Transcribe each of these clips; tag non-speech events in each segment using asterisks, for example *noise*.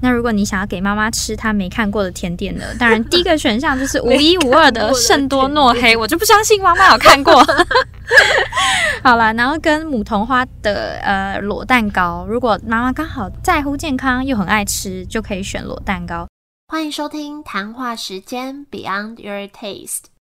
那如果你想要给妈妈吃她没看过的甜点呢？当然，第一个选项就是无一无二的圣多诺黑，我就不相信妈妈有看过。*laughs* 好了，然后跟母童花的呃裸蛋糕，如果妈妈刚好在乎健康又很爱吃，就可以选裸蛋糕。欢迎收听谈话时间 Beyond Your Taste。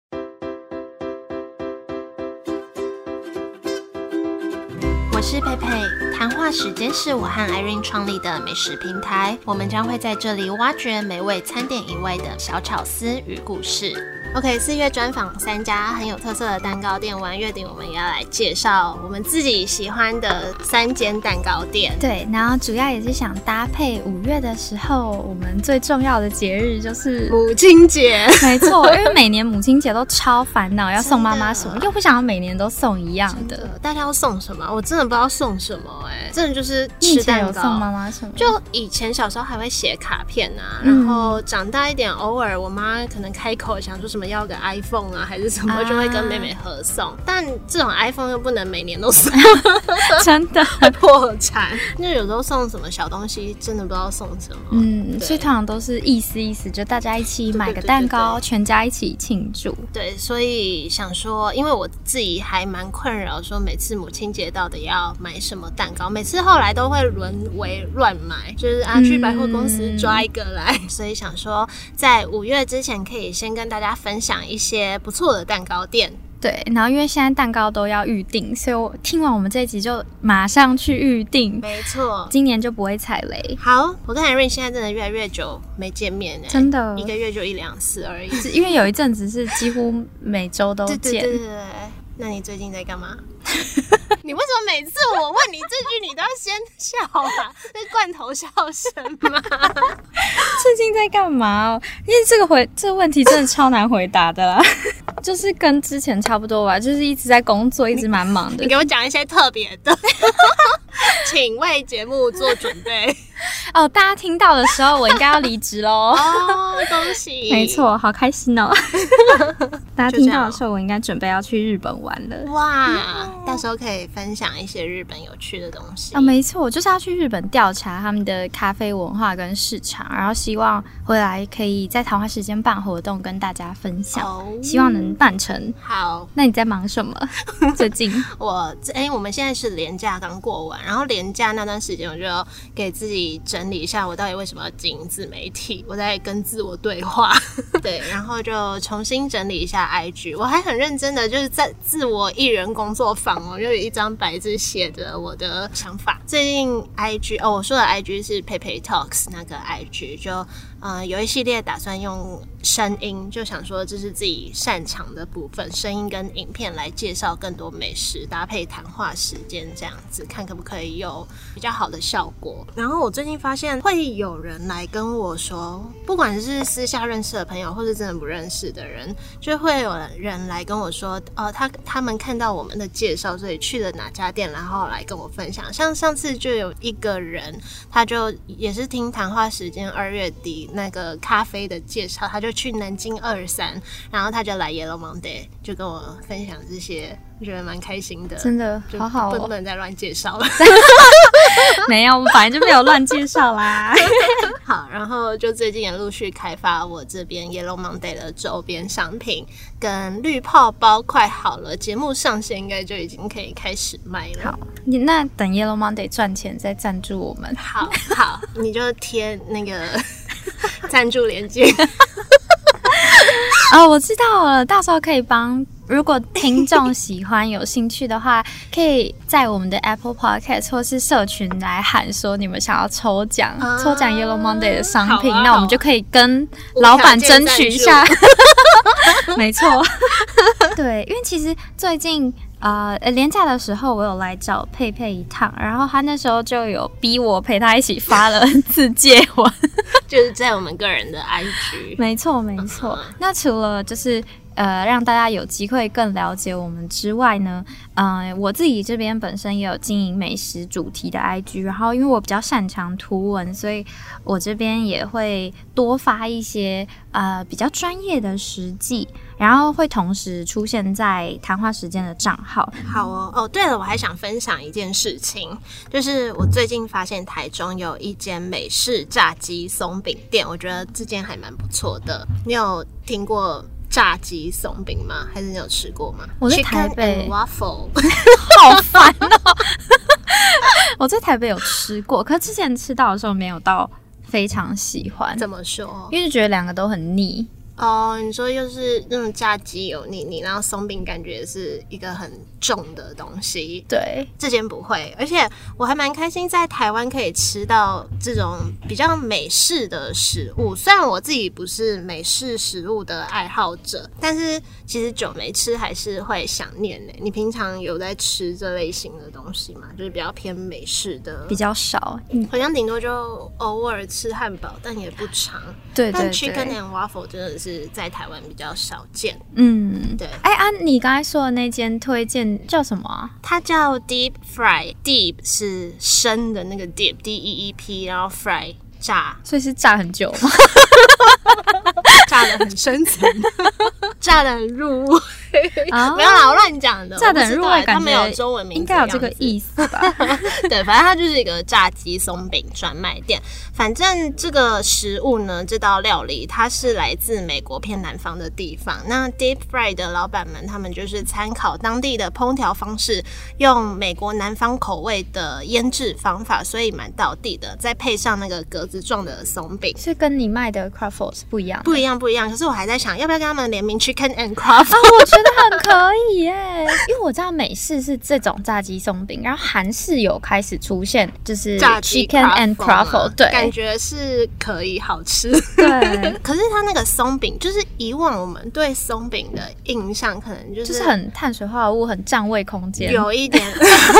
是佩佩，谈话时间是我和 Irene 创立的美食平台，我们将会在这里挖掘美味餐点以外的小巧思与故事。OK，四月专访三家很有特色的蛋糕店，完月底我们也要来介绍我们自己喜欢的三间蛋糕店。对，然后主要也是想搭配五月的时候，我们最重要的节日就是母亲节。*laughs* 没错，因为每年母亲节都超烦恼，要送妈妈什么，又不想要每年都送一样的。大家要送什么？我真的不知道送什么，哎，真的就是吃蛋糕。送妈妈什么？就以前小时候还会写卡片啊，然后长大一点，偶尔我妈可能开口想说什么。要个 iPhone 啊，还是什么，就会跟妹妹合送。但这种 iPhone 又不能每年都送，*laughs* 真的会 *laughs* 破产。那有时候送什么小东西，真的不知道送什么。嗯，所以通常都是意思意思，就大家一起买个蛋糕，全家一起庆祝。对，所以想说，因为我自己还蛮困扰，说每次母亲节到底要买什么蛋糕，每次后来都会沦为乱买，就是啊去百货公司抓一个来。所以想说，在五月之前，可以先跟大家分。分享一些不错的蛋糕店，对，然后因为现在蛋糕都要预定，所以我听完我们这一集就马上去预定。没错，今年就不会踩雷。好，我跟海瑞现在真的越来越久没见面哎，真的，一个月就一两次而已。因为有一阵子是几乎每周都见。对对对。那你最近在干嘛？*laughs* 你为什么每次我问你这句，你都要先笑啊？是罐头笑声吗？*laughs* 最近在干嘛？因为这个回这个问题真的超难回答的啦，*laughs* 就是跟之前差不多吧，就是一直在工作，一直蛮忙的。你给我讲一些特别的，请为节目做准备。哦，大家听到的时候，我应该要离职喽！哦，恭喜！没错，好开心哦！大家听到的时候，我应该准备要去日本玩了。哇，到时候可以分享一些日本有趣的东西啊！没错，我就是要去日本调查他们的咖啡文化跟市场，然后希望回来可以在桃花时间办活动，跟大家分享，希望能办成。好，那你在忙什么？*laughs* 最近我哎，我们现在是年假刚过完，然后年假那段时间，我就给自己。整理一下，我到底为什么要经营自媒体？我在跟自我对话，*laughs* 对，然后就重新整理一下 IG。我还很认真的，就是在自我艺人工作房哦，就有一张白纸写着我的想法。最近 IG 哦，我说的 IG 是 PayPay Talks 那个 IG，就。呃，有一系列打算用声音，就想说这是自己擅长的部分，声音跟影片来介绍更多美食，搭配谈话时间这样子，看可不可以有比较好的效果。然后我最近发现会有人来跟我说，不管是私下认识的朋友，或是真的不认识的人，就会有人来跟我说，呃，他他们看到我们的介绍，所以去了哪家店，然后来跟我分享。像上次就有一个人，他就也是听谈话时间二月底。那个咖啡的介绍，他就去南京二三，然后他就来 Yellow Monday，就跟我分享这些，我觉得蛮开心的，真的好好，不能再乱介绍了。*laughs* 没有，我们反正就没有乱介绍啦。*laughs* 好，然后就最近也陆续开发我这边 Yellow Monday 的周边商品，跟绿泡包快好了，节目上线应该就已经可以开始卖了。好，你那等 Yellow Monday 赚钱再赞助我们。好好，你就贴那个。*laughs* 赞助连接 *laughs* 哦，我知道了，到时候可以帮。如果听众喜欢、有兴趣的话，可以在我们的 Apple Podcast 或是社群来喊说你们想要抽奖，抽奖 Yellow Monday 的商品，那我们就可以跟老板争取一下。*laughs* 没错，对，因为其实最近。啊，廉假的时候我有来找佩佩一趟，然后他那时候就有逼我陪他一起发了自介文，就是在我们个人的 IG。没错，没错。那除了就是呃让大家有机会更了解我们之外呢，嗯，我自己这边本身也有经营美食主题的 IG，然后因为我比较擅长图文，所以我这边也会多发一些呃比较专业的实际。然后会同时出现在谈话时间的账号。好哦，哦，对了，我还想分享一件事情，就是我最近发现台中有一间美式炸鸡松饼店，我觉得这间还蛮不错的。你有听过炸鸡松饼吗？还是你有吃过吗？我在台北，waffle，*laughs* 好烦哦。*laughs* 我在台北有吃过，可之前吃到的时候没有到非常喜欢。怎么说？因为觉得两个都很腻。哦，你说又是那种炸鸡油腻腻，然后松饼感觉是一个很重的东西。对，这间不会，而且我还蛮开心在台湾可以吃到这种比较美式的食物。虽然我自己不是美式食物的爱好者，但是其实久没吃还是会想念呢。你平常有在吃这类型的东西吗？就是比较偏美式的，比较少，好像顶多就偶尔吃汉堡，但也不常。对，但 Chicken and Waffle 真的是。是在台湾比较少见，嗯，对。哎啊，你刚才说的那间推荐叫什么？它叫 Deep Fry，Deep 是深的那个 Deep，D E E P，然后 Fry 炸，所以是炸很久吗？炸的很深层，*laughs* 炸的很入味。不要老乱讲的，炸的很入味，它没有中文名，应该有这个意思吧？*laughs* 对，反正它就是一个炸鸡松饼专卖店。反正这个食物呢，这道料理它是来自美国偏南方的地方。那 Deep Fry 的老板们，他们就是参考当地的烹调方式，用美国南方口味的腌制方法，所以蛮到地的。再配上那个格子状的松饼，是跟你卖的 Crawford 不一样，不一样，不一样。可是我还在想，要不要跟他们联名 Chicken and Crawford？我觉得很可以耶，*laughs* 因为我知道美式是这种炸鸡松饼，然后韩式有开始出现，就是炸 Chicken and Crawford，对，感觉是可以好吃。对，*laughs* 可是它那个松饼，就是以往我们对松饼的印象，可能就是很碳水化合物，很占位空间，有一点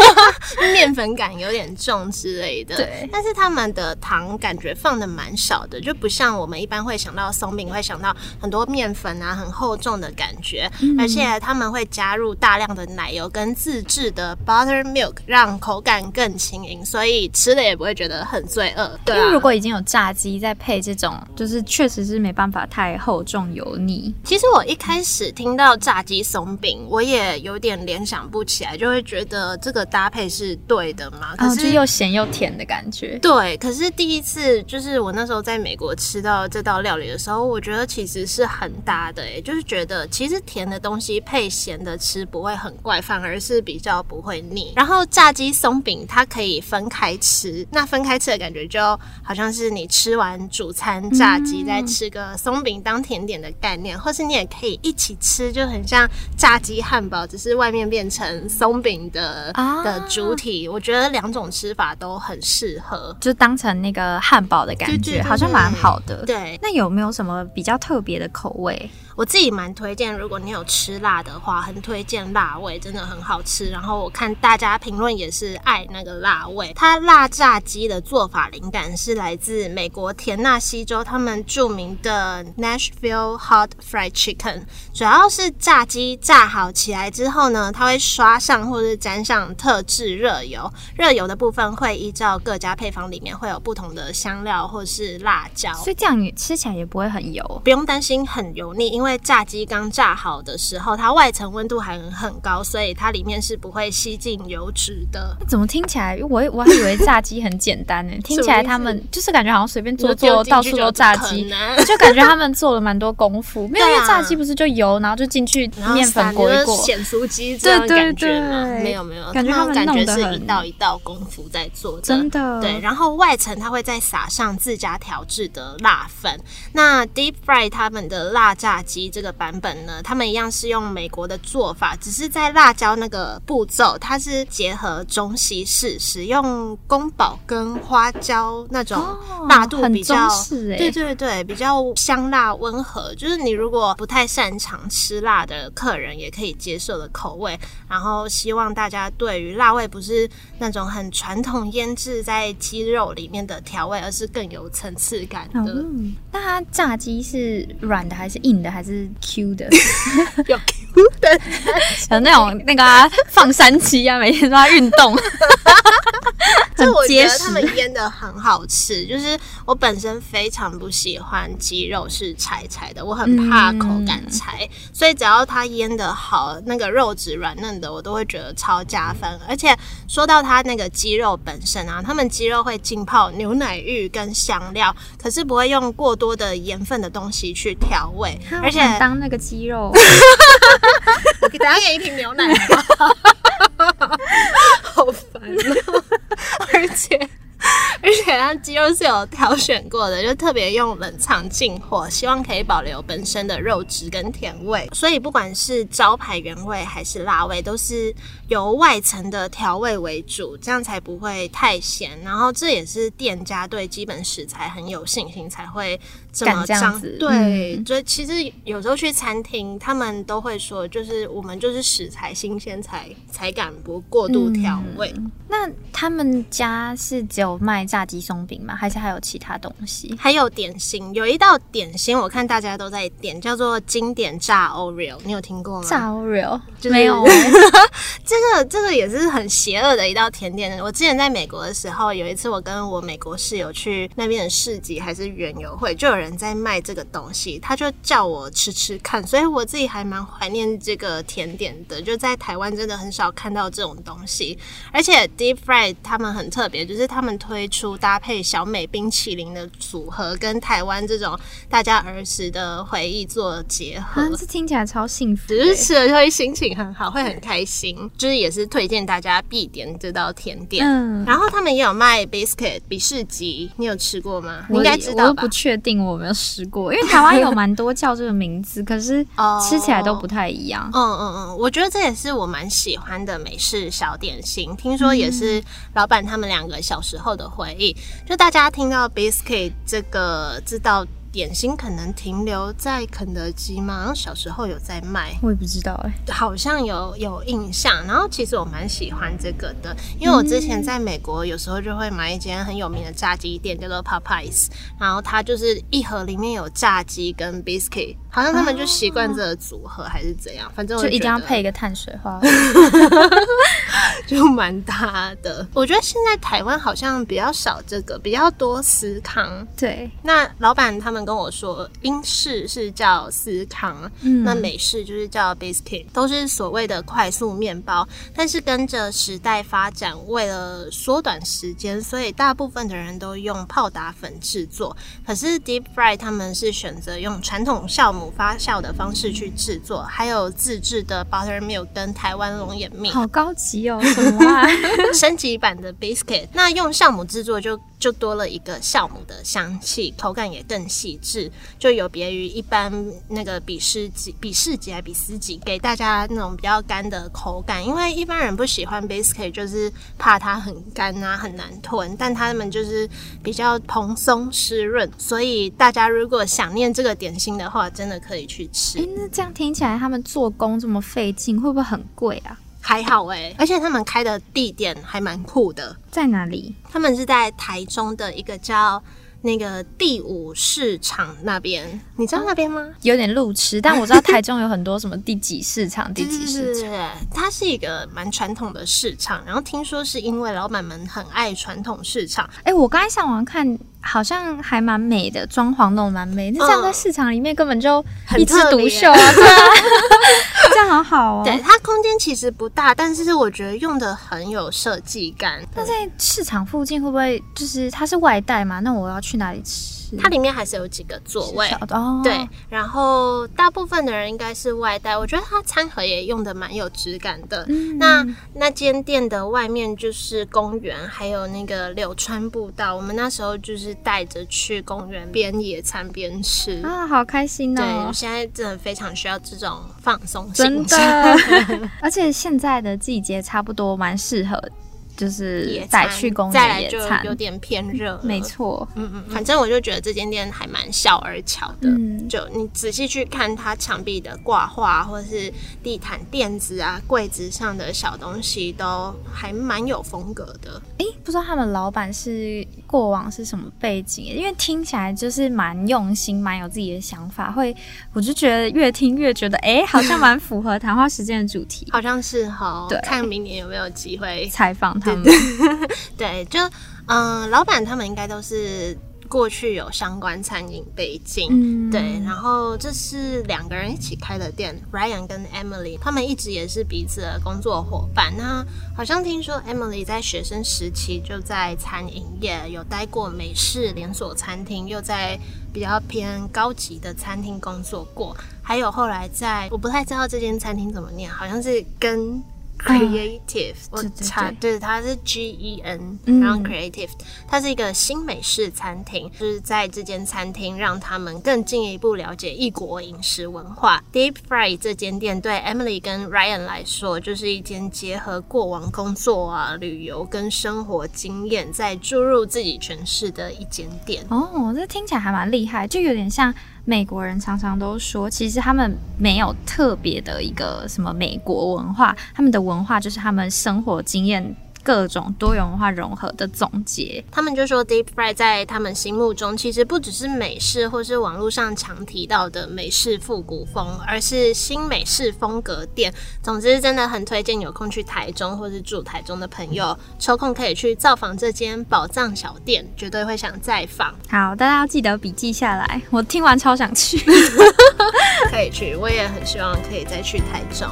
*laughs* 面粉感有点重之类的。对，但是他们的糖感觉放的蛮少的，就不像我们一般会想到松饼，会想到很多面粉啊，很厚重的感觉。而且他们会加入大量的奶油跟自制的 buttermilk，让口感更轻盈，所以吃了也不会觉得很罪恶。对因为如果已经有炸鸡，再配这种，就是确实是没办法太厚重油腻。其实我一开始听到炸鸡松饼，我也有点联想不起来，就会觉得这个搭配是对的嘛？可是又咸又甜的感觉。对，可是第一次就是我那时候在美国吃到这道料理的时候，我觉得其实是很搭的，哎，就是觉得其实甜的东西配咸的吃不会很怪，反而是比较不会腻。然后炸鸡松饼它可以分开吃，那分开吃的感觉就好像是你吃完主餐炸鸡再吃个松饼当甜点的概念，或是你也可以一起吃，就很像炸鸡汉堡，只是外面变成松饼的的主体。我觉得两种吃法都很适合，就当成那个汉堡的感觉，好像蛮好的。对，那有没有什么比较特别的口味？我自己蛮推荐，如果你有吃辣的话，很推荐辣味，真的很好吃。然后我看大家评论也是爱那个辣味。它辣炸鸡的做法灵感是来自美国田纳西州他们著名的 Nashville Hot Fried Chicken，主要是炸鸡炸好起来之后呢，它会刷上或是沾上特制热油，热油的部分会依照各家配方里面会有不同的香料或是辣椒，所以这样你吃起来也不会很油，不用担心很油腻，因为炸鸡刚炸好的时候，它外层温度还很高，所以它里面是不会吸进油脂的。怎么听起来我我还以为炸鸡很简单呢？*laughs* 听起来他们就是感觉好像随便做做，到处都炸鸡，就感觉他们做了蛮多功夫。*laughs* 没有，因为炸鸡不是就油，然后就进去面粉裹一裹，咸酥鸡这样感觉吗？没有没有，感觉他们感觉是一道一道功夫在做，真的对。然后外层它会再撒上自家调制的辣粉。那 Deep Fry 他们的辣炸鸡。这个版本呢，他们一样是用美国的做法，只是在辣椒那个步骤，它是结合中西式，使用宫保跟花椒那种辣度比较，对对对，比较香辣温和，就是你如果不太擅长吃辣的客人也可以接受的口味。然后希望大家对于辣味不是那种很传统腌制在鸡肉里面的调味，而是更有层次感的。那它炸鸡是软的还是硬的还是？是 Q 的？*laughs* 的，*laughs* 有那种那个啊放山鸡啊，每天都在运动，*laughs* 就我觉得他们腌的很好吃。就是我本身非常不喜欢鸡肉是柴柴的，我很怕口感柴，所以只要它腌的好，那个肉质软嫩的，我都会觉得超加分。而且说到它那个鸡肉本身啊，他们鸡肉会浸泡牛奶浴跟香料，可是不会用过多的盐分的东西去调味，而且当那个鸡肉，*laughs* 我给大家给一瓶牛奶吧，*laughs* 好烦哦！而且而且它鸡肉是有挑选过的，就特别用冷藏进货，希望可以保留本身的肉质跟甜味。所以不管是招牌原味还是辣味，都是由外层的调味为主，这样才不会太咸。然后这也是店家对基本食材很有信心，才会这么敢这样张子对，嗯就其实有时候去餐厅，他们都会说，就是我们就是食材新鲜才才敢不过度调味。那他们家是只有卖炸鸡松饼吗？还是还有其他东西？还有点心，有一道点心，我看大家都在点，叫做经典炸 Oreo，你有听过吗？炸 Oreo 就是没有 *laughs* 这个这个也是很邪恶的一道甜点。我之前在美国的时候，有一次我跟我美国室友去那边的市集还是园游会，就有人在卖这个东西，他就叫我吃吃看，所以我自己还蛮怀念这个甜点的。就在台湾真的很少看到这种东西，而且 Deep Fried 他们很特别，就是他们推出搭配小美冰淇淋的组合，跟台湾这种大家儿时的回忆做结合。啊，这听起来超幸福的只欸。是吃了就会心情很好，会很开心。就是也是推荐大家必点这道甜点。嗯，然后他们也有卖 biscuit 比士吉，你有吃过吗？你应该知道吧不？确定我有没有试过，因为台湾有蛮多叫这个名字，*laughs* 可是哦吃起来都不太一样。嗯嗯嗯，我觉得这也是我蛮喜欢的美式小点心。听说也是老板他们两个小时候的回忆。就大家听到 biscuit 这个知道点心，可能停留在肯德基吗？然后小时候有在卖。我也不知道哎、好像有有印象，然后其实我蛮喜欢这个的，因为我之前在美国有时候就会买一间很有名的炸鸡店，叫做 Popeyes，然后它就是一盒里面有炸鸡跟 biscuit，好像他们就习惯这个组合还是怎样，反正我就一定要配一个碳水化合物 *laughs* 就蛮搭的。我觉得现在台湾好像比较少这个，比较多司康。对，那老板他们跟我说，英式是叫司康，嗯那美式就是叫 biscuit，都是所谓的快速面包。但是跟着时代发展，为了缩短时间，所以大部分的人都用泡打粉制作。可是 deep fry 他们是选择用传统酵母发酵的方式去制作，还有自制的 buttermilk 跟台湾龙眼蜜。好高级哦，什么啊？*laughs* 升级版的 biscuit，那用酵母制作就就多了一个酵母的香气，口感也更细致，就有别于一般那个比士吉、比士吉还比斯吉给大家那种比较干的口感。因为一般人不喜欢 biscuit，就是怕它很干啊，很难吞，但他们就是比较蓬松湿润，所以大家如果想念这个点心的话，真的可以去吃。哎、那这样听起来他们做工这么费劲，会不会很贵啊？还好诶、而且他们开的地点还蛮酷的。在哪里？他们是在台中的一个叫那个第五市场那边，你知道那边吗？有点路痴，但我知道 *laughs* 台中有很多什么第几市场、第几市场。对，它是一个蛮传统的市场，然后听说是因为老板们很爱传统市场，哎、我刚才上网看，好像还蛮美的，装潢弄得蛮美。那这样在市场里面根本就一枝独秀啊，对啊，*laughs* 这样好好哦。对，它空间其实不大，但是我觉得用的很有设计感。那在市场附近会不会就是它是外带嘛？那我要去哪里吃？它里面还是有几个座位，对，然后大部分的人应该是外带，我觉得它餐盒也用的蛮有质感的。嗯那那间店的外面就是公园，还有那个柳川步道。我们那时候就是带着去公园边野餐边吃。啊，好开心对，哦我！现在真的非常需要这种放松真心情。的，*laughs* 而且现在的季节差不多蛮适合，就是野再去公再来就有点偏热，没错。嗯嗯，反正我就觉得这间店还蛮小而巧的。嗯就你仔细去看它墙壁的挂画，或者是地毯垫子啊、柜子上的小东西，都还蛮有风格的。诶，不知道他们老板是过往是什么背景，因为听起来就是蛮用心、蛮有自己的想法。会，我就觉得越听越觉得，哎，好像蛮符合谈话时间的主题。*laughs* 好像是哈，对，看明年有没有机会采访他们。对，*laughs* 就嗯，老板他们应该都是。过去有相关餐饮背景，对，然后这是两个人一起开的店，Ryan 跟 Emily，他们一直也是彼此的工作伙伴。那好像听说 Emily 在学生时期就在餐饮业有待过美式连锁餐厅，又在比较偏高级的餐厅工作过，还有后来在我不太知道这间餐厅怎么念，好像是跟。Creative，我查对，它是 G E N，然后 Creative，它是一个新美式餐厅，就是在这间餐厅让他们更进一步了解异国饮食文化。Deep Fry 这间店对 Emily 跟 Ryan 来说，就是一间结合过往工作啊、旅游跟生活经验，再注入自己诠释的一间店。哦，这听起来还蛮厉害，就有点像。美国人常常都说，其实他们没有特别的一个什么美国文化，他们的文化就是他们生活经验。各种多元文化融合的总结，他们就说 Deep Fry 在他们心目中其实不只是美式，或是网络上常提到的美式复古风，而是新美式风格店。总之，真的很推荐有空去台中或是住台中的朋友，抽空可以去造访这间宝藏小店，绝对会想再访。*laughs* 好，大家要记得笔记下来，我听完超想去，可以去，我也很希望可以再去台中。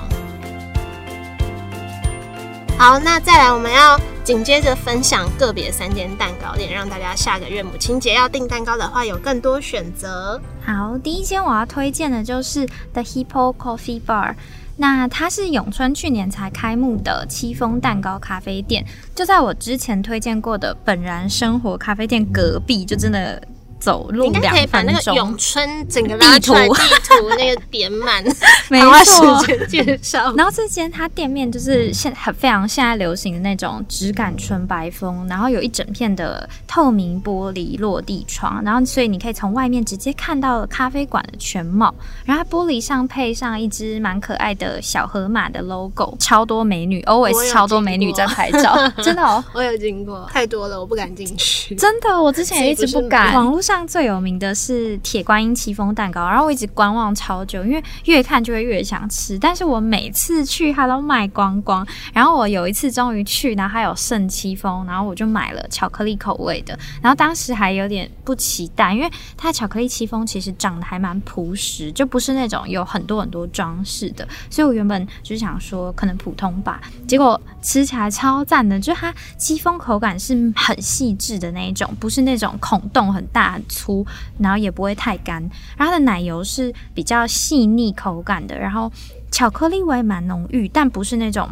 好，那再来，我们要紧接着分享个别三间蛋糕店，让大家下个月母亲节要订蛋糕的话有更多选择。好，第一间我要推荐的就是 The Hippo Coffee Bar，那它是永春去年才开幕的戚风蛋糕咖啡店，就在我之前推荐过的本然生活咖啡店隔壁，就真的。走路两分钟，可以把那个永春整个地图地图那个点满，*laughs* 没错。介绍。然后这间它店面就是现很非常现在流行的那种质感纯白风，然后有一整片的透明玻璃落地窗，然后所以你可以从外面直接看到咖啡馆的全貌。然后玻璃上配上一只蛮可爱的小河马的 logo，*laughs* 超多美女，always 超多美女在拍照，真的哦，我有经过，太多了，我不敢进去。真的，我之前也一直不敢。网络上。上最有名的是铁观音戚风蛋糕，然后我一直观望超久，因为越看就会越想吃。但是我每次去它都卖光光，然后我有一次终于去，然后还有剩戚风，然后我就买了巧克力口味的。然后当时还有点不期待，因为它巧克力戚风其实长得还蛮朴实，就不是那种有很多很多装饰的。所以我原本就是想说可能普通吧，结果吃起来超赞的，就它戚风口感是很细致的那一种，不是那种孔洞很大。粗，然后也不会太干，然后它的奶油是比较细腻口感的，然后巧克力味蛮浓郁，但不是那种，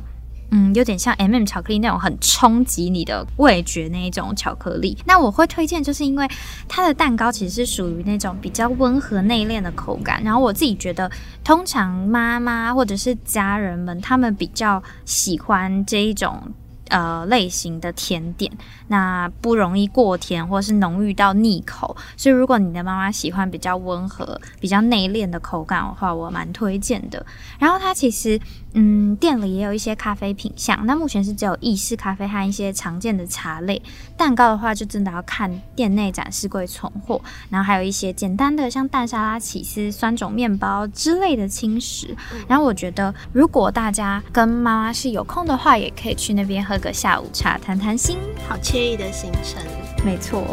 嗯，有点像 M M 巧克力那种很冲击你的味觉那一种巧克力。那我会推荐，就是因为它的蛋糕其实是属于那种比较温和内敛的口感，然后我自己觉得，通常妈妈或者是家人们他们比较喜欢这一种。呃，类型的甜点，那不容易过甜或是浓郁到腻口，所以如果你的妈妈喜欢比较温和、比较内敛的口感的话，我蛮推荐的。然后它其实。嗯，店里也有一些咖啡品相，那目前是只有意式咖啡和一些常见的茶类。蛋糕的话，就真的要看店内展示柜存货，然后还有一些简单的像蛋沙拉、起司、酸种面包之类的轻食。然后我觉得，如果大家跟妈妈是有空的话，也可以去那边喝个下午茶，谈谈心，好惬意的行程。没错。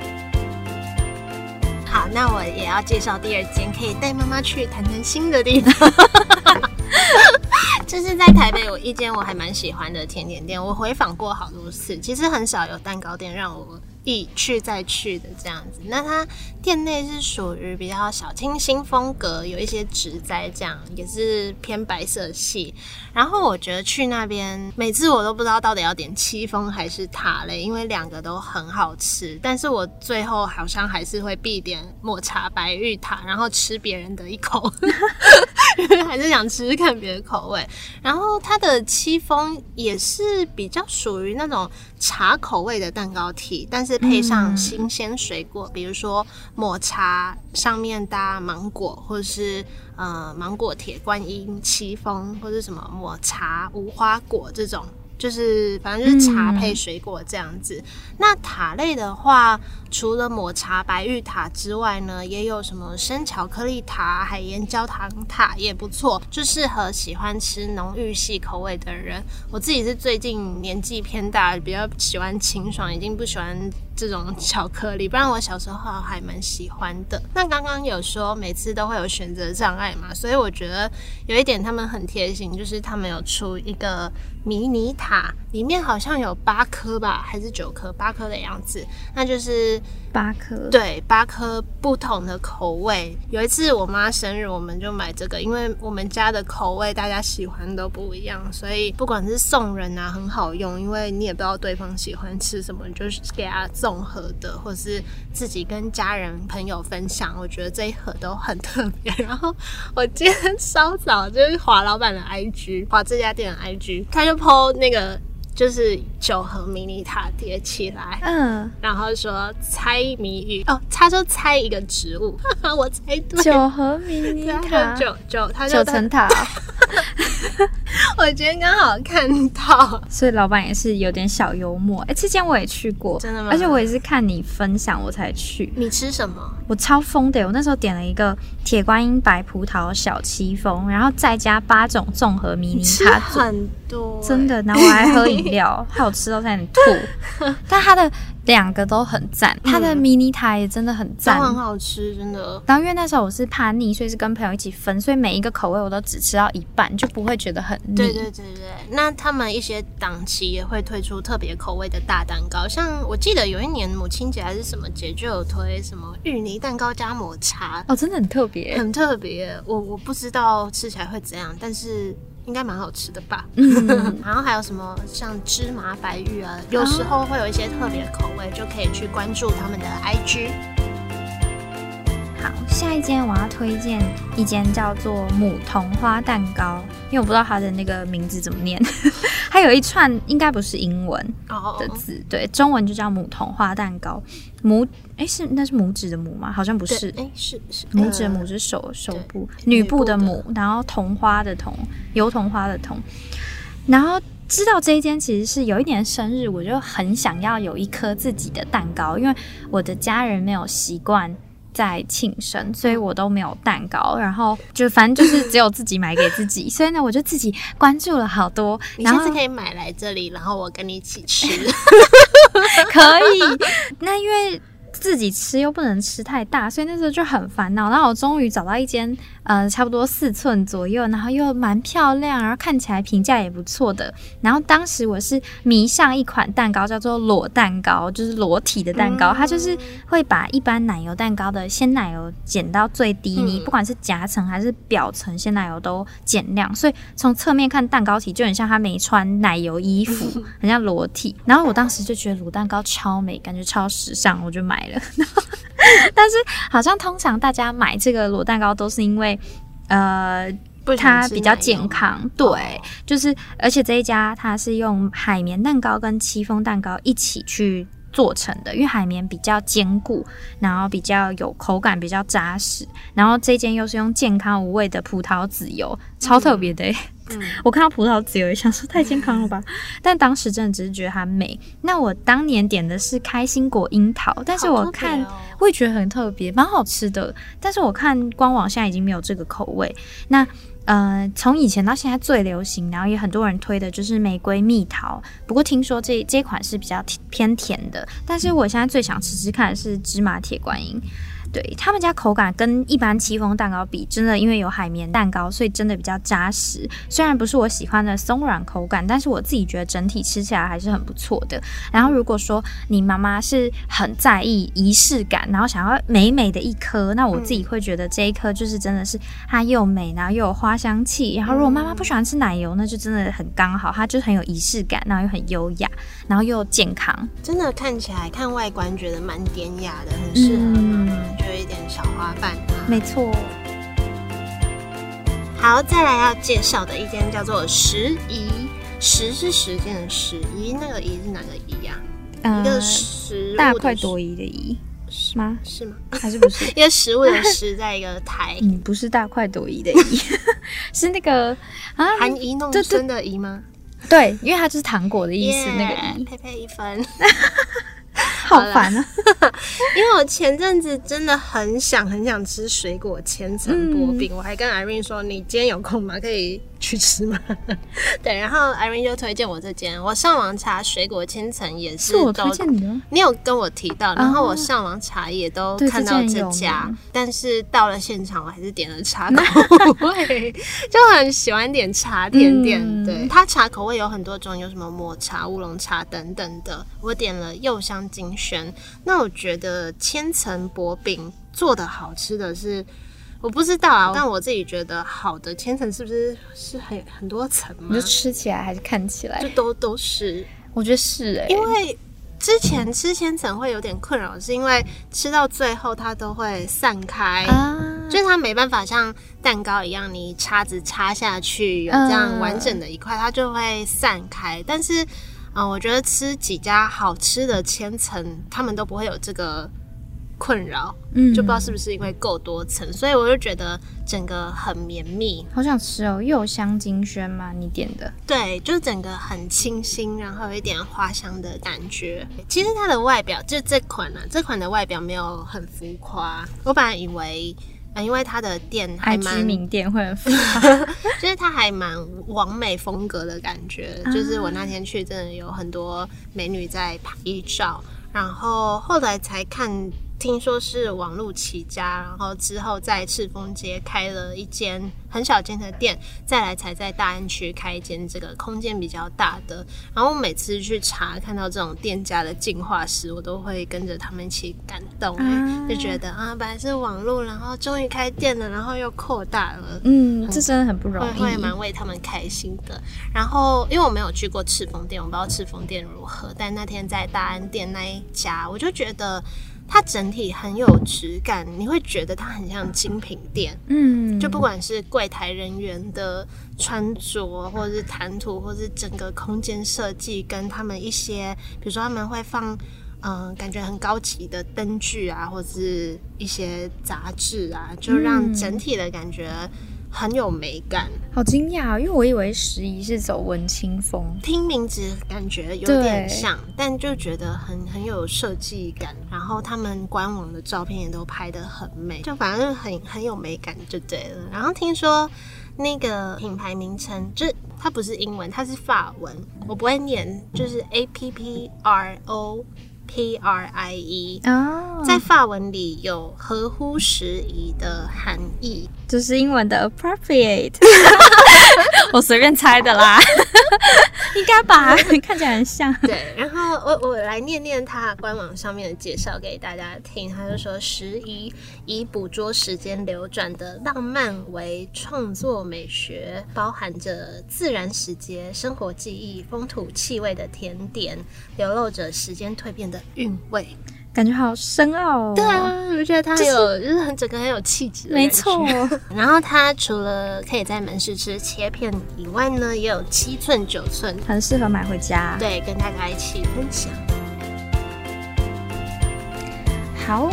*laughs* 好，那我也要介绍第二间可以带妈妈去谈谈心的地方。*laughs* *laughs* 就是在台北有一间我还蛮喜欢的甜点店，我回访过好多次，其实很少有蛋糕店让我。一去再去的这样子，那他店内是属于比较小清新风格，有一些植栽，这样也是偏白色系。然后我觉得去那边，每次我都不知道到底要点戚风还是塔嘞，因为两个都很好吃。但是我最后好像还是会必点抹茶白玉塔，然后吃别人的一口，*laughs* 因为还是想吃吃看别的口味。然后它的戚风也是比较属于那种茶口味的蛋糕体，但是。配上新鲜水果，比如说抹茶上面搭芒果，或者是呃芒果铁观音、戚风，或者什么抹茶无花果这种。就是反正就是茶配水果这样子。那塔类的话，除了抹茶白玉塔之外呢，也有什么生巧克力塔、海盐焦糖塔也不错，就适合喜欢吃浓郁系口味的人。我自己是最近年纪偏大，比较喜欢清爽，已经不喜欢这种巧克力，不然我小时候还蛮喜欢的。那刚刚有说每次都会有选择障碍嘛，所以我觉得有一点他们很贴心，就是他们有出一个迷你塔，里面好像有八颗吧，还是九颗？八颗的样子，那就是八颗，对，八颗不同的口味。有一次我妈生日，我们就买这个，因为我们家的口味大家喜欢都不一样，所以不管是送人啊，很好用，因为你也不知道对方喜欢吃什么，就是给他综合的，或是自己跟家人朋友分享。我觉得这一盒都很特别。然后我今天稍早就是华老板的 IG，华这家店的 IG，他就 PO 那个。*laughs* 就是九和迷你塔叠起来，嗯，然后说猜谜语。哦，他说猜一个植物，*laughs* 我猜对，九和迷你塔，九九，他九层塔。*laughs* 我今天刚好看到，所以老板也是有点小幽默。哎，这间我也去过，真的吗？而且我也是看你分享我才去。你吃什么？我超疯的，我那时候点了一个铁观音白葡萄小戚风，然后再加八种综合迷你卡，很多，真的。然后我还喝饮料，*laughs* 还有吃到差点吐。但它的。两个都很赞，它的迷你塔也真的很赞，很好吃，真的。然后因为那时候我是怕腻，所以是跟朋友一起分，所以每一个口味我都只吃到一半，就不会觉得很腻。对对对对。那他们一些档期也会推出特别口味的大蛋糕，像我记得有一年母亲节还是什么节就有推什么芋泥蛋糕加抹茶，哦，真的很特别，很特别。我我不知道吃起来会怎样，但是。应该蛮好吃的吧，嗯，*laughs* 然后还有什么像芝麻白玉啊，有时候会有一些特别口味，就可以去关注他们的 IG。好，下一间我要推荐一间叫做母童花蛋糕，因为我不知道它的那个名字怎么念，*laughs* 它有一串应该不是英文的字，对，中文就叫母童花蛋糕。拇哎是那是拇指的拇吗？好像不是，哎是是。拇指的拇是手手部女部的母，然后童花的童油桐花的童，然后知道这一间其实是有一年生日，我就很想要有一颗自己的蛋糕，因为我的家人没有习惯在庆生，所以我都没有蛋糕，然后就反正就是只有自己买给自己，所以呢我就自己关注了好多，你下次可以买来这里，然后我跟你一起吃。*laughs* 可以，那因为。自己吃又不能吃太大，所以那时候就很烦恼。然后我终于找到一间，呃，差不多四寸左右，然后又蛮漂亮，然后看起来评价也不错的。然后当时我是迷上一款蛋糕，叫做裸蛋糕，就是裸体的蛋糕。它就是会把一般奶油蛋糕的鲜奶油减到最低，你不管是夹层还是表层鲜奶油都减量。所以从侧面看，蛋糕体就很像它没穿奶油衣服，很像裸体。然后我当时就觉得裸蛋糕超美，感觉超时尚，我就买了。*laughs* 但是好像通常大家买这个裸蛋糕都是因为，呃，它比较健康，对，就是而且这一家它是用海绵蛋糕跟戚风蛋糕一起去做成的，因为海绵比较坚固，然后比较有口感，比较扎实，然后这间又是用健康无味的葡萄籽油，超特别的。我看到葡萄籽油，想说太健康了吧？*laughs* 但当时真的只是觉得它美。那我当年点的是开心果樱桃，但是我看我也觉得很特别，蛮好吃的。但是我看官网现在已经没有这个口味。那呃，从以前到现在最流行，然后也很多人推的就是玫瑰蜜桃。不过听说这这款是比较偏甜的，但是我现在最想吃吃看的是芝麻铁观音。对他们家口感跟一般戚风蛋糕比，真的因为有海绵蛋糕，所以真的比较扎实。虽然不是我喜欢的松软口感，但是我自己觉得整体吃起来还是很不错的。然后如果说你妈妈是很在意仪式感，然后想要美美的一颗，那我自己会觉得这一颗就是真的是它又美，然后又有花香气。然后如果妈妈不喜欢吃奶油，那就真的很刚好，它就很有仪式感，然后又很优雅，然后又健康。真的看起来看外观觉得蛮典雅的，很适合。有一点小花瓣，没错。好，再来要介绍的一间叫做十一，十是时间的时，宜那个一是哪个一呀？一个食大快朵颐的颐是吗？是吗？还是不是？*laughs* 一个食物的食，在一个台，*laughs* 嗯，不是大快朵颐的颐，*laughs* 是那个啊，含颐弄孙的颐吗？对，因为它就是糖果的意思。那个佩佩一分。*laughs* 好烦啊！*laughs* 因为我前阵子真的很想很想吃水果千层薄饼，我还跟 Irene 说：“你今天有空吗？可以去吃吗？” *laughs* 对，然后 Irene 就推荐我这间。我上网查水果千层也是我推荐你的，你有跟我提到，然后我上网查也都看到这家，但是到了现场我还是点了茶口味，就很喜欢点茶点点。对，它茶口味有很多种，有什么抹茶、乌龙茶等等的。我点了柚香精选。那我觉得千层薄饼做的好吃的是，我不知道啊，但我自己觉得好的千层是不是是很很多层吗？就吃起来还是看起来？就都都是，我觉得是哎，因为之前吃千层会有点困扰，是因为吃到最后它都会散开啊，就是它没办法像蛋糕一样，你叉子插下去有这样完整的一块，它就会散开，但是。嗯，我觉得吃几家好吃的千层，他们都不会有这个困扰，嗯，就不知道是不是因为够多层，所以我就觉得整个很绵密，好想吃哦。柚香精轩吗？你点的？对，就是整个很清新，然后有一点花香的感觉。其实它的外表就这款呢，这款的外表没有很浮夸，我本来以为。啊，因为他的店还蛮名店会很，*laughs* 就是他还蛮完美风格的感觉。就是我那天去，真的有很多美女在拍照，然后后来才看。听说是网络起家，然后之后在赤峰街开了一间很小间的店，再来才在大安区开一间这个空间比较大的。然后我每次去查看到这种店家的进化史，我都会跟着他们一起感动，就觉得啊，本来是网络，然后终于开店了，然后又扩大了，嗯，这真的很不容易，会蛮为他们开心的。然后因为我没有去过赤峰店，我不知道赤峰店如何，但那天在大安店那一家，我就觉得。它整体很有质感，你会觉得它很像精品店。嗯，就不管是柜台人员的穿着，或者是谈吐，或者是整个空间设计，跟他们一些，比如说他们会放，嗯，感觉很高级的灯具啊，或者是一些杂志啊，就让整体的感觉。很有美感，好惊讶！因为我以为十一是走文青风，听名字感觉有点像，但就觉得很很有设计感。然后他们官网的照片也都拍得很美，就反正很很有美感就对了。然后听说那个品牌名称，就是它不是英文，它是法文，我不会念，就是 A P P R O。P R I E 哦，在法文里有合乎时宜的含义，就是英文的 appropriate。*laughs* 我随便猜的啦，*laughs* 应该吧？*laughs* 看起来很像。对，然后我我来念念它官网上面的介绍给大家听。他就说：时宜以捕捉时间流转的浪漫为创作美学，包含着自然时节、生活记忆、风土气味的甜点，流露着时间蜕变的韵味。感觉好深奥哦！对啊，我觉得它有，就是很整个很有气质。没错。*laughs* 然后它除了可以在门市吃切片以外呢，也有七寸、九寸，很适合买回家。对，跟大家一起分享。好，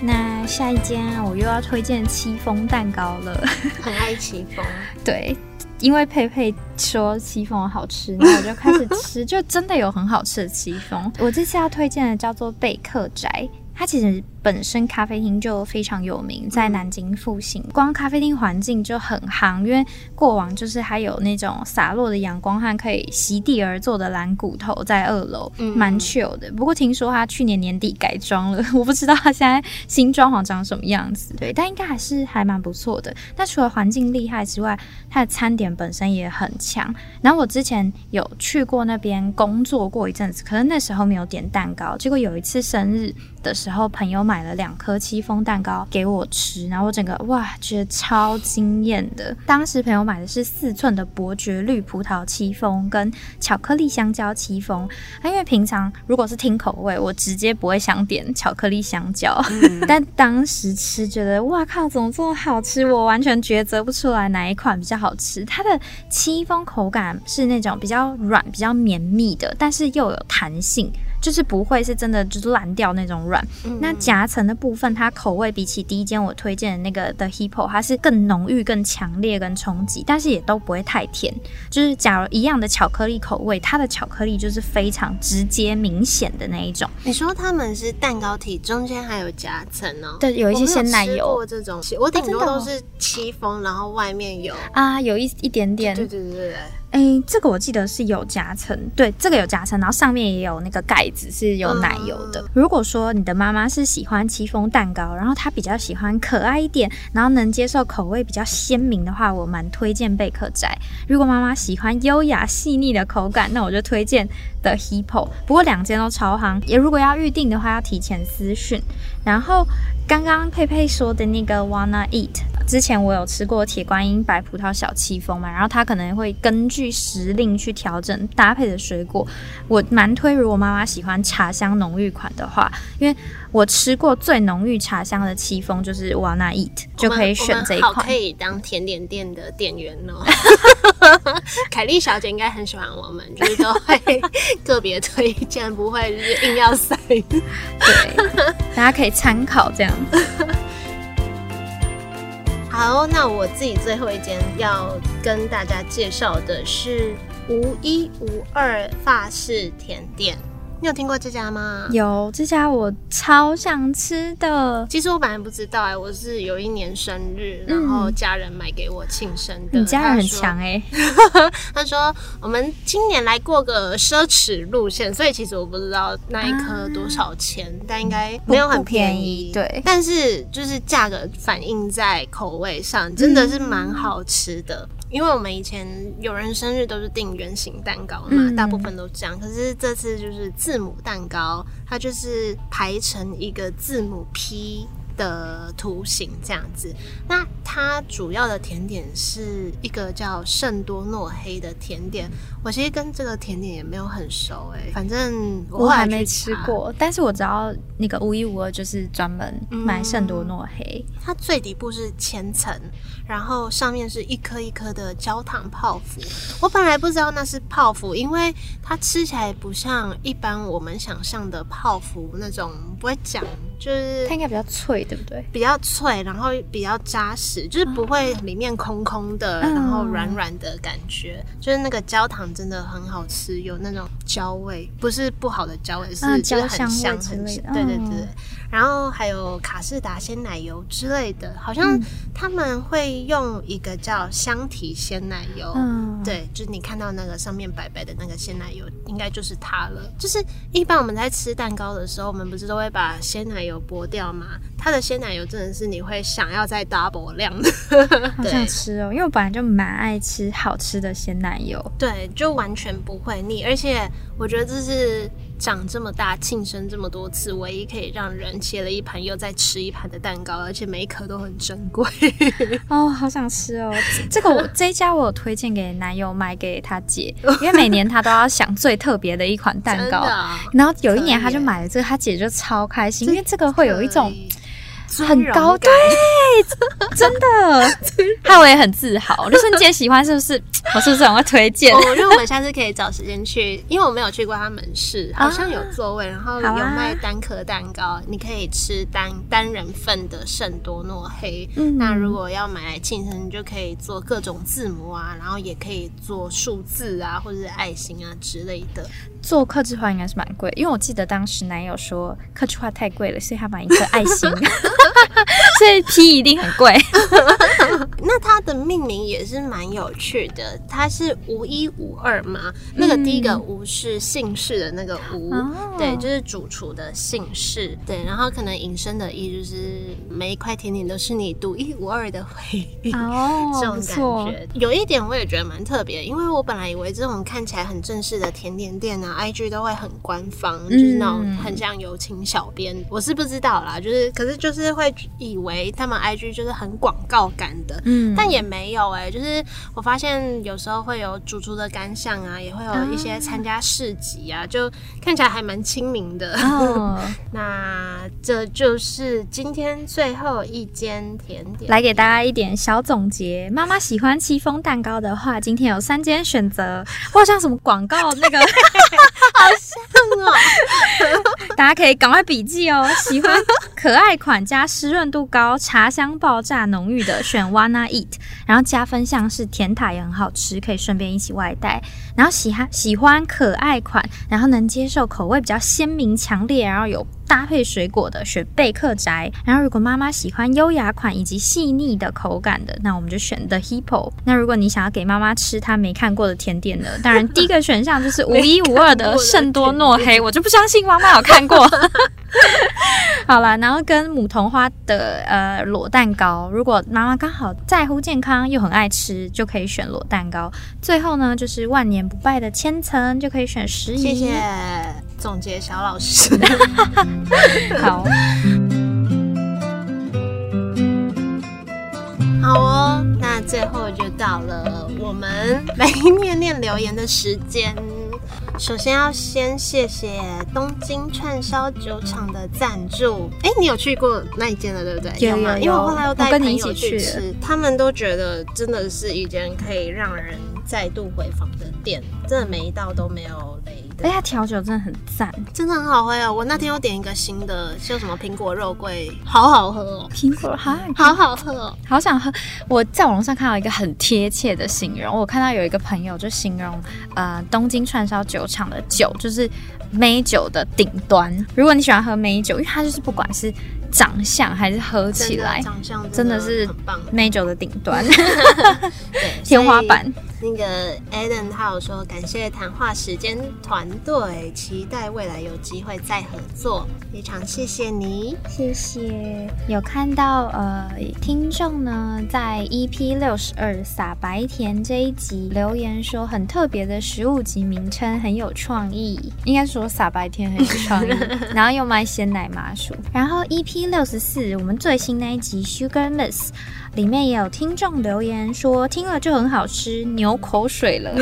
那下一间我又要推荐戚风蛋糕了。*laughs* 很爱戚风。对。因为佩佩说戚风好吃，然后我就开始吃，*laughs* 就真的有很好吃的戚风。我这次要推荐的叫做贝克宅，它其实。本身咖啡厅就非常有名，在南京复兴，光咖啡厅环境就很夯，因为过往就是还有那种洒落的阳光和可以席地而坐的蓝骨头在二楼，蛮 chill 的。不过听说它去年年底改装了，*laughs* 我不知道它现在新装潢长什么样子。对，但应该还是还蛮不错的。那除了环境厉害之外，它的餐点本身也很强。然后我之前有去过那边工作过一阵子，可是那时候没有点蛋糕，结果有一次生日的时候，朋友买。了两颗戚风蛋糕给我吃，然后我整个哇，觉得超惊艳的。当时朋友买的是四寸的伯爵绿葡萄戚风跟巧克力香蕉戚风。啊，因为平常如果是听口味，我直接不会想点巧克力香蕉。*laughs* 但当时吃觉得哇靠，怎么这么好吃？我完全抉择不出来哪一款比较好吃。它的戚风口感是那种比较软、比较绵密的，但是又有弹性。就是不会是真的就是烂掉那种软。那夹层的部分，它口味比起第一间我推荐的那个的 Hippo，它是更浓郁、更强烈、跟冲击，但是也都不会太甜。就是假如一样的巧克力口味，它的巧克力就是非常直接、明显的那一种。你说他们是蛋糕体，中间还有夹层哦？对，有一些鲜奶油这种，我顶多都是戚风，然后外面有啊，有一一点点。对对对对。哎，这个我记得是有夹层，对，这个有夹层，然后上面也有那个盖子是有奶油的。如果说你的妈妈是喜欢戚风蛋糕，然后她比较喜欢可爱一点，然后能接受口味比较鲜明的话，我蛮推荐贝克斋。如果妈妈喜欢优雅细腻的口感，那我就推荐的 Hippo。不过两间都超行，也如果要预定的话，要提前私讯。然后刚刚佩佩说的那个 Wanna Eat。之前我有吃过铁观音白葡萄小戚风嘛，然后它可能会根据时令去调整搭配的水果。我蛮推，如果妈妈喜欢茶香浓郁款的话，因为我吃过最浓郁茶香的戚风就是 Wanna Eat，就可以选这一款。可以当甜点店的店员哦。*laughs* 凯莉小姐应该很喜欢我们，就是都会个别推荐，不会就是硬要塞。对，大家可以参考这样。好，那我自己最后一间要跟大家介绍的是无一无二法式甜点。你有听过这家吗？有这家，我超想吃的。其实我本来不知道哎，我是有一年生日，然后家人买给我庆生的。你家人很强哎。*laughs* 他说我们今年来过个奢侈路线，所以其实我不知道那一颗多少钱，但应该没有很便宜。对，但是就是价格反映在口味上，真的是蛮好吃的。因为我们以前有人生日都是订圆形蛋糕嘛，大部分都这样。可是这次就是字母蛋糕，它就是排成一个字母 P。的图形这样子，那它主要的甜点是一个叫圣多诺黑的甜点。我其实跟这个甜点也没有很熟哎，反正我还没吃过，但是我知道那个无一无二就是专门买圣多诺黑。它最底部是千层，然后上面是一颗一颗的焦糖泡芙。我本来不知道那是泡芙，因为它吃起来不像一般我们想象的泡芙那种不会讲。就是它应该比较脆，对不对？比较脆，然后比较扎实，就是不会里面空空的，然后软软的感觉。就是那个焦糖真的很好吃，有那种焦味，不是不好的焦味，是就是很香很香。对对对。然后还有卡士达鲜奶油之类的，好像他们会用一个叫香缇鲜奶油。嗯，对，就是你看到那个上面白白的那个鲜奶油，应该就是它了。就是一般我们在吃蛋糕的时候，我们不是都会把鲜奶油剥掉吗？它的鲜奶油真的是你会想要再 double 量的，好想吃哦！因为我本来就蛮爱吃好吃的鲜奶油，对，就完全不会腻，而且我觉得这是。长这么大，庆生这么多次，唯一可以让人切了一盘又再吃一盘的蛋糕，而且每一颗都很珍贵。*laughs* 哦，好想吃哦！这个我 *laughs* 这一家我有推荐给男友买给他姐，*laughs* 因为每年他都要想最特别的一款蛋糕，然后有一年他就买了这个，他姐就超开心，因为这个会有一种。很高，对，真的，*laughs* 害我也很自豪。刘顺杰喜欢是不是？我是不是很会推荐？我觉得我们下次可以找时间去，因为我没有去过他门市，好像有座位，然后有卖单颗蛋糕，你可以吃单单人份的圣多诺黑。那如果要买来庆生，你就可以做各种字母啊，然后也可以做数字啊，或者是爱心啊之类的。做客制化应该是蛮贵，因为我记得当时男友说客制化太贵了，所以他买一颗爱心。*laughs* 所以皮一定很贵。*laughs* 那它的命名也是蛮有趣的，它是无一无二嘛。那个第一个无是姓氏的那个无，对，就是主厨的姓氏。对，然后可能引申的意就是每一块甜点都是你独一无二的回忆。哦，*laughs* 这种感觉有一点我也觉得蛮特别，因为我本来以为这种看起来很正式的甜点店呢，IG 都会很官方，就是那种很像有请小编。我是不知道啦，就是可是就是会以为他们 IG 就是很广告感的，嗯，但也。没有哎，就是我发现有时候会有主厨的感想啊，也会有一些参加市集啊，就看起来还蛮亲民的。哦，*laughs* 那这就是今天最后一间甜点，来给大家一点小总结。妈妈喜欢戚风蛋糕的话，今天有三间选择，或像什么广告那个，*laughs* *laughs* 好像哦，*laughs* 大家可以赶快笔记哦。喜欢可爱款加湿润度高、茶香爆炸浓郁的，选 Wanna Eat。然后加分项是甜塔也很好吃，可以顺便一起外带。然后喜欢喜欢可爱款，然后能接受口味比较鲜明强烈，然后有搭配水果的，选贝克宅。然后如果妈妈喜欢优雅款以及细腻的口感的，那我们就选 The Hippo。那如果你想要给妈妈吃她没看过的甜点呢？当然第一个选项就是独一无二的圣多诺黑，我就不相信妈妈有看过。好了，然后跟母童花的呃裸蛋糕，如果妈妈刚好在乎健康又很爱吃，就可以选裸蛋糕。最后呢，就是万年不败的千层，就可以选十一。谢谢总结小老师。*laughs* 好，*laughs* 好哦，那最后就到了我们来念念留言的时间。首先要先谢谢东京串烧酒厂的赞助。哎，你有去过那一间的，对不对？有吗？因为我后来又带朋友去吃，他们都觉得真的是一间可以让人再度回访的店，真的每一道都没有雷。哎呀，调酒真的很赞，真的很好喝哦！我那天又点一个新的，叫什么苹果肉桂，好好喝哦！苹果好好好喝哦，好想喝。我在网络上看到一个很贴切的形容，我看到有一个朋友就形容，呃，东京串烧酒厂的酒就是美酒的顶端。如果你喜欢喝美酒，因为它就是不管是长相还是喝起来，长相真的是很棒，美酒的顶端，*laughs* 天花板。那个 Adam 他有说感谢谈话时间团队，期待未来有机会再合作，非常谢谢你，谢谢。有看到呃听众呢在 EP 六十二撒白甜这一集留言说很特别的食物及名称很有创意，应该说撒白甜很有创意，*laughs* 然后又卖鲜奶麻薯。然后 EP 六十四我们最新那一集 Sugar Miss。里面也有听众留言说听了就很好吃，流口水了。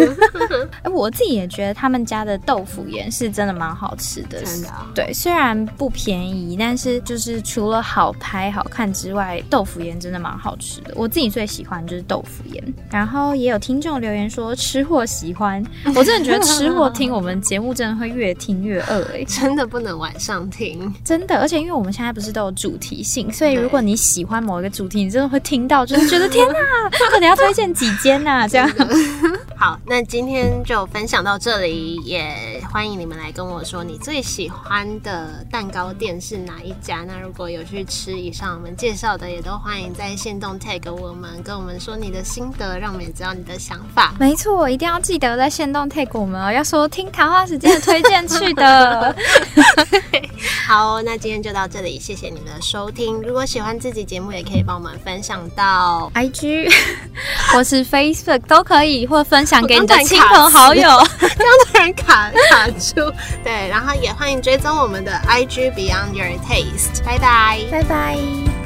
*laughs* 哎，我自己也觉得他们家的豆腐盐是真的蛮好吃的。真的，对，虽然不便宜，但是就是除了好拍好看之外，豆腐盐真的蛮好吃的。我自己最喜欢就是豆腐盐。然后也有听众留言说吃货喜欢，*laughs* 我真的觉得吃货听我们节目真的会越听越饿哎，真的不能晚上听，真的。而且因为我们现在不是都有主题性，所以如果你喜欢某一个主题。你真的会听到，就是觉得天哪，*laughs* 可能要推荐几间呐？*laughs* 这样。*laughs* 好，那今天就分享到这里，也欢迎你们来跟我说你最喜欢的蛋糕店是哪一家。那如果有去吃以上我们介绍的，也都欢迎在线动 tag 我们，跟我们说你的心得，让我们也知道你的想法。没错，一定要记得在线动 tag 我们哦，要说听谈话时间的推荐去的。*laughs* 好，那今天就到这里，谢谢你们的收听。如果喜欢这集节目，也可以帮我们分享到 IG *laughs* 或是 Facebook 都可以，或分享给你的亲朋好友。*laughs* 这样突然卡卡住，对，然后也欢迎追踪我们的 IG Beyond Your Taste。拜拜，拜拜。